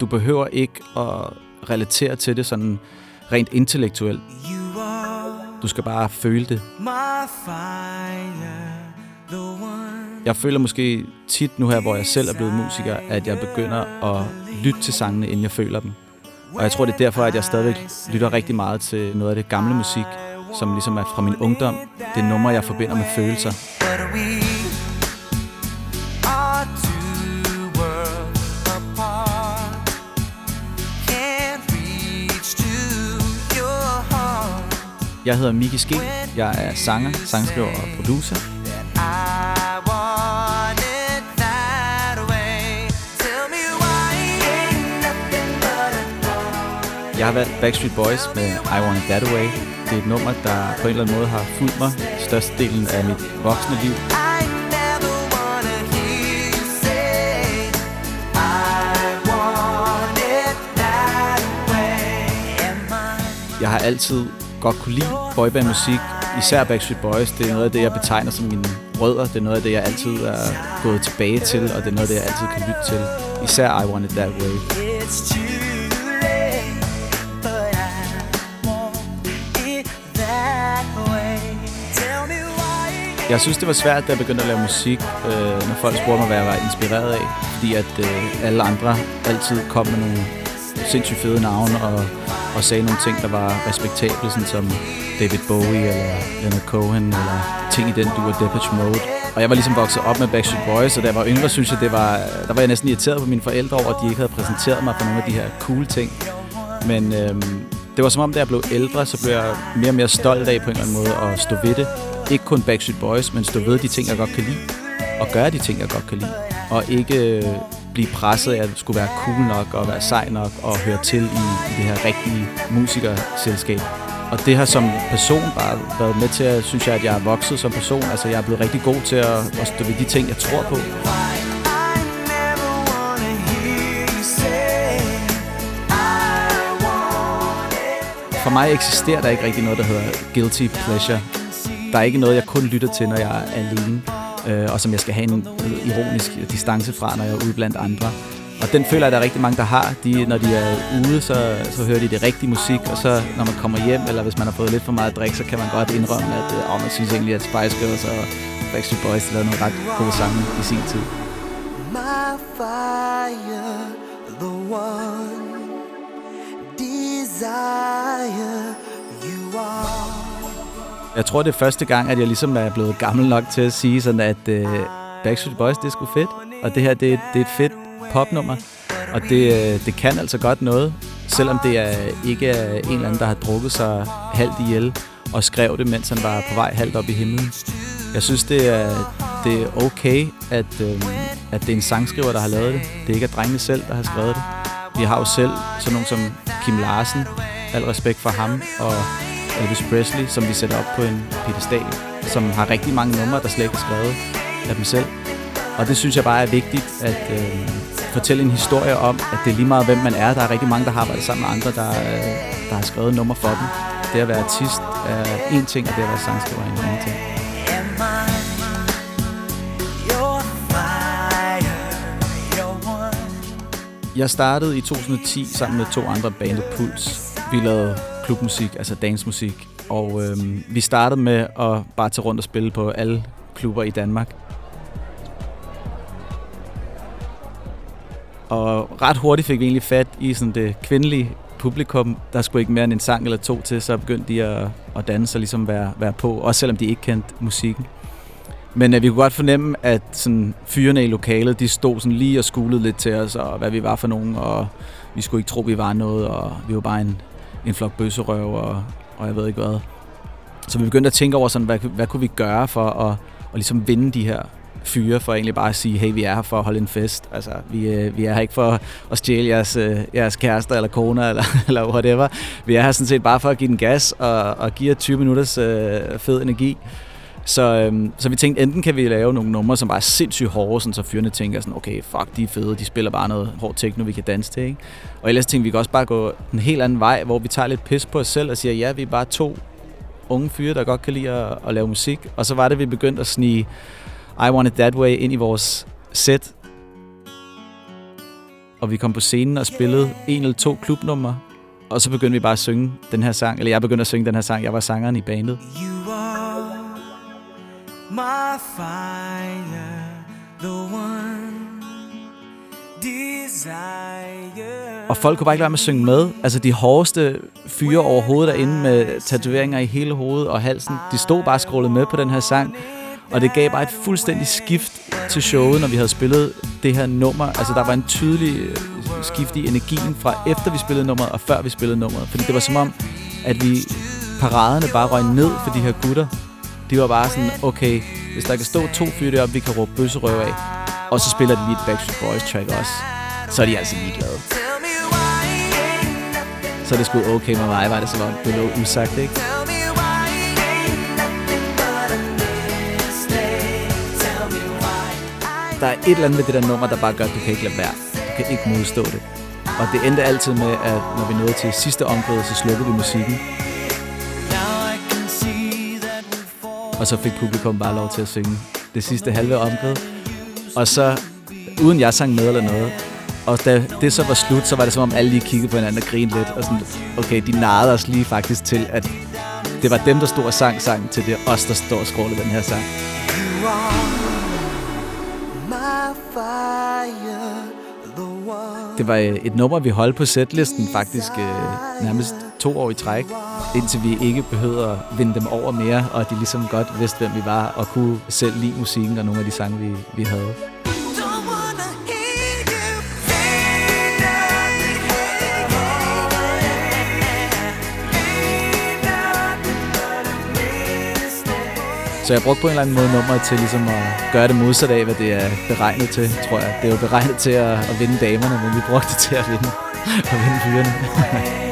Du behøver ikke at relatere til det sådan rent intellektuelt. Du skal bare føle det. Jeg føler måske tit nu her, hvor jeg selv er blevet musiker, at jeg begynder at lytte til sangene, inden jeg føler dem. Og jeg tror, det er derfor, at jeg stadigvæk lytter rigtig meget til noget af det gamle musik, som ligesom er fra min ungdom. Det er numre, jeg forbinder med følelser. Jeg hedder Miki Ske. Jeg er sanger, sangskriver og producer. Jeg har valgt Backstreet Boys med I Want It That Way. Det er et nummer, der på en eller anden måde har fulgt mig størstedelen af mit voksne liv. Jeg har altid godt kunne lide boybandmusik, især Backstreet Boys. Det er noget af det, jeg betegner som mine rødder. Det er noget af det, jeg altid er gået tilbage til, og det er noget af det, jeg altid kan lytte til. Især I Want It That Way. Jeg synes, det var svært, da jeg begyndte at lave musik, øh, når folk spurgte mig, hvad jeg var inspireret af. Fordi at øh, alle andre altid kom med nogle sindssygt fede navne og, og sagde nogle ting, der var respektable, sådan som David Bowie eller Leonard Cohen eller ting i den du og Depeche Mode. Og jeg var ligesom vokset op med Backstreet Boys, og da jeg var yngre, synes jeg, det var, der var jeg næsten irriteret på mine forældre over, at de ikke havde præsenteret mig for nogle af de her cool ting. Men øhm, det var som om, da jeg blev ældre, så blev jeg mere og mere stolt af på en eller anden måde at stå ved det. Ikke kun Backstreet Boys, men stå ved de ting, jeg godt kan lide. Og gøre de ting, jeg godt kan lide. Og ikke øh, blive presset af, at skulle være cool nok og være sej nok og høre til i, i det her rigtige musikerselskab. Og det har som person bare været med til at, synes jeg, at jeg er vokset som person. Altså, jeg er blevet rigtig god til at, at stå ved de ting, jeg tror på. For mig eksisterer der ikke rigtig noget, der hedder guilty pleasure. Der er ikke noget, jeg kun lytter til, når jeg er alene, øh, og som jeg skal have en ironisk distance fra, når jeg er ude blandt andre. Og den føler jeg, at der er rigtig mange, der har. De, når de er ude, så, så hører de det rigtige musik, og så når man kommer hjem, eller hvis man har fået lidt for meget drik, så kan man godt indrømme, at øh, man synes egentlig, at Spice Girls og Backstreet Boys lavede nogle ret gode sange i sin tid. My fire, the one desire. Jeg tror, det er første gang, at jeg ligesom er blevet gammel nok til at sige sådan, at uh, Backstreet Boys, det er sgu fedt. Og det her, det, det er et fedt popnummer. Og det, øh, det kan altså godt noget, selvom det er ikke er en eller anden, der har drukket sig halvt ihjel og skrev det, mens han var på vej halvt op i himlen. Jeg synes, det er, det er okay, at, øh, at det er en sangskriver, der har lavet det. Det er ikke er drengene selv, der har skrevet det. Vi har jo selv sådan nogen som Kim Larsen, al respekt for ham, og Elvis Presley, som vi sætter op på en pedestal, som har rigtig mange numre, der slet ikke er skrevet af dem selv. Og det synes jeg bare er vigtigt at øh, fortælle en historie om, at det er lige meget, hvem man er. Der er rigtig mange, der har arbejdet sammen med andre, der, øh, der har skrevet nummer for dem. Det at være artist er en ting, og det at være sangskriver er en anden ting. Jeg startede i 2010 sammen med to andre bandet Puls. Vi lavede klubmusik, altså dansmusik. Og øh, vi startede med at bare tage rundt og spille på alle klubber i Danmark. Og ret hurtigt fik vi egentlig fat i sådan det kvindelige publikum. Der skulle ikke mere end en sang eller to til, så begyndte de at, at danse og ligesom være, være på, også selvom de ikke kendte musikken. Men øh, vi kunne godt fornemme, at sådan, fyrene i lokalet, de stod sådan lige og skulede lidt til os, og hvad vi var for nogen, og vi skulle ikke tro, vi var noget, og vi var bare en, en flok bøsserøv, og, og jeg ved ikke hvad. Så vi begyndte at tænke over, sådan, hvad, hvad kunne vi gøre for at, at ligesom vinde de her fyre for egentlig bare at sige, hey, vi er her for at holde en fest. Altså, vi, øh, vi er her ikke for at stjæle jeres, øh, jeres kærester eller koner eller, eller whatever. Vi er her sådan set bare for at give den gas og, og give 20 minutters øh, fed energi. Så, øhm, så vi tænkte, enten kan vi lave nogle numre, som bare er sindssygt hårde, sådan, så fyrene tænker sådan, okay, fuck, de er fede, de spiller bare noget hård techno, vi kan danse til, ikke? Og ellers tænkte vi kan også bare gå en helt anden vej, hvor vi tager lidt pis på os selv og siger, ja, vi er bare to unge fyre, der godt kan lide at, at lave musik. Og så var det, vi begyndte at snige I Want It That Way ind i vores sæt. og vi kom på scenen og spillede en eller to klubnumre, og så begyndte vi bare at synge den her sang, eller jeg begyndte at synge den her sang, jeg var sangeren i bandet. You my fire, the one desire. Og folk kunne bare ikke lade med at synge med. Altså de hårdeste fyre overhovedet derinde med tatoveringer i hele hovedet og halsen, de stod bare scrollet med på den her sang. Og det gav bare et fuldstændig skift til showet, når vi havde spillet det her nummer. Altså, der var en tydelig øh, skift i energien fra efter vi spillede nummeret og før vi spillede nummeret. Fordi det var som om, at vi paraderne bare røg ned for de her gutter. De var bare sådan, okay, hvis der kan stå to fyre deroppe, vi kan råbe bøsserøv af, og så spiller de lige et Backstreet Boys track også, så er de altså ligeglade. Så det skulle okay med mig, var det som om det lå usagt, ikke? der er et eller andet ved det der nummer, der bare gør, at du kan ikke lade være. Du kan ikke modstå det. Og det endte altid med, at når vi nåede til sidste omkvæd, så slukkede vi musikken. Og så fik publikum bare lov til at synge det sidste halve omkvæd. Og så, uden jeg sang med eller noget, og da det så var slut, så var det som om alle lige kiggede på hinanden og grinede lidt. Og sådan, okay, de narrede os lige faktisk til, at det var dem, der stod og sang sangen, til det os, der står og skrålede den her sang. You are det var øh, et nummer, vi holdt på setlisten faktisk øh, nærmest to år i træk, indtil vi ikke behøvede at vinde dem over mere, og de ligesom godt vidste, hvem vi var, og kunne selv lide musikken og nogle af de sange, vi, vi havde. Så jeg brugte på en eller anden måde nummeret til ligesom at gøre det modsat af, hvad det er beregnet til, tror jeg. Det er jo beregnet til at, at vinde damerne, men vi brugte det til at vinde, at vinde fyrene.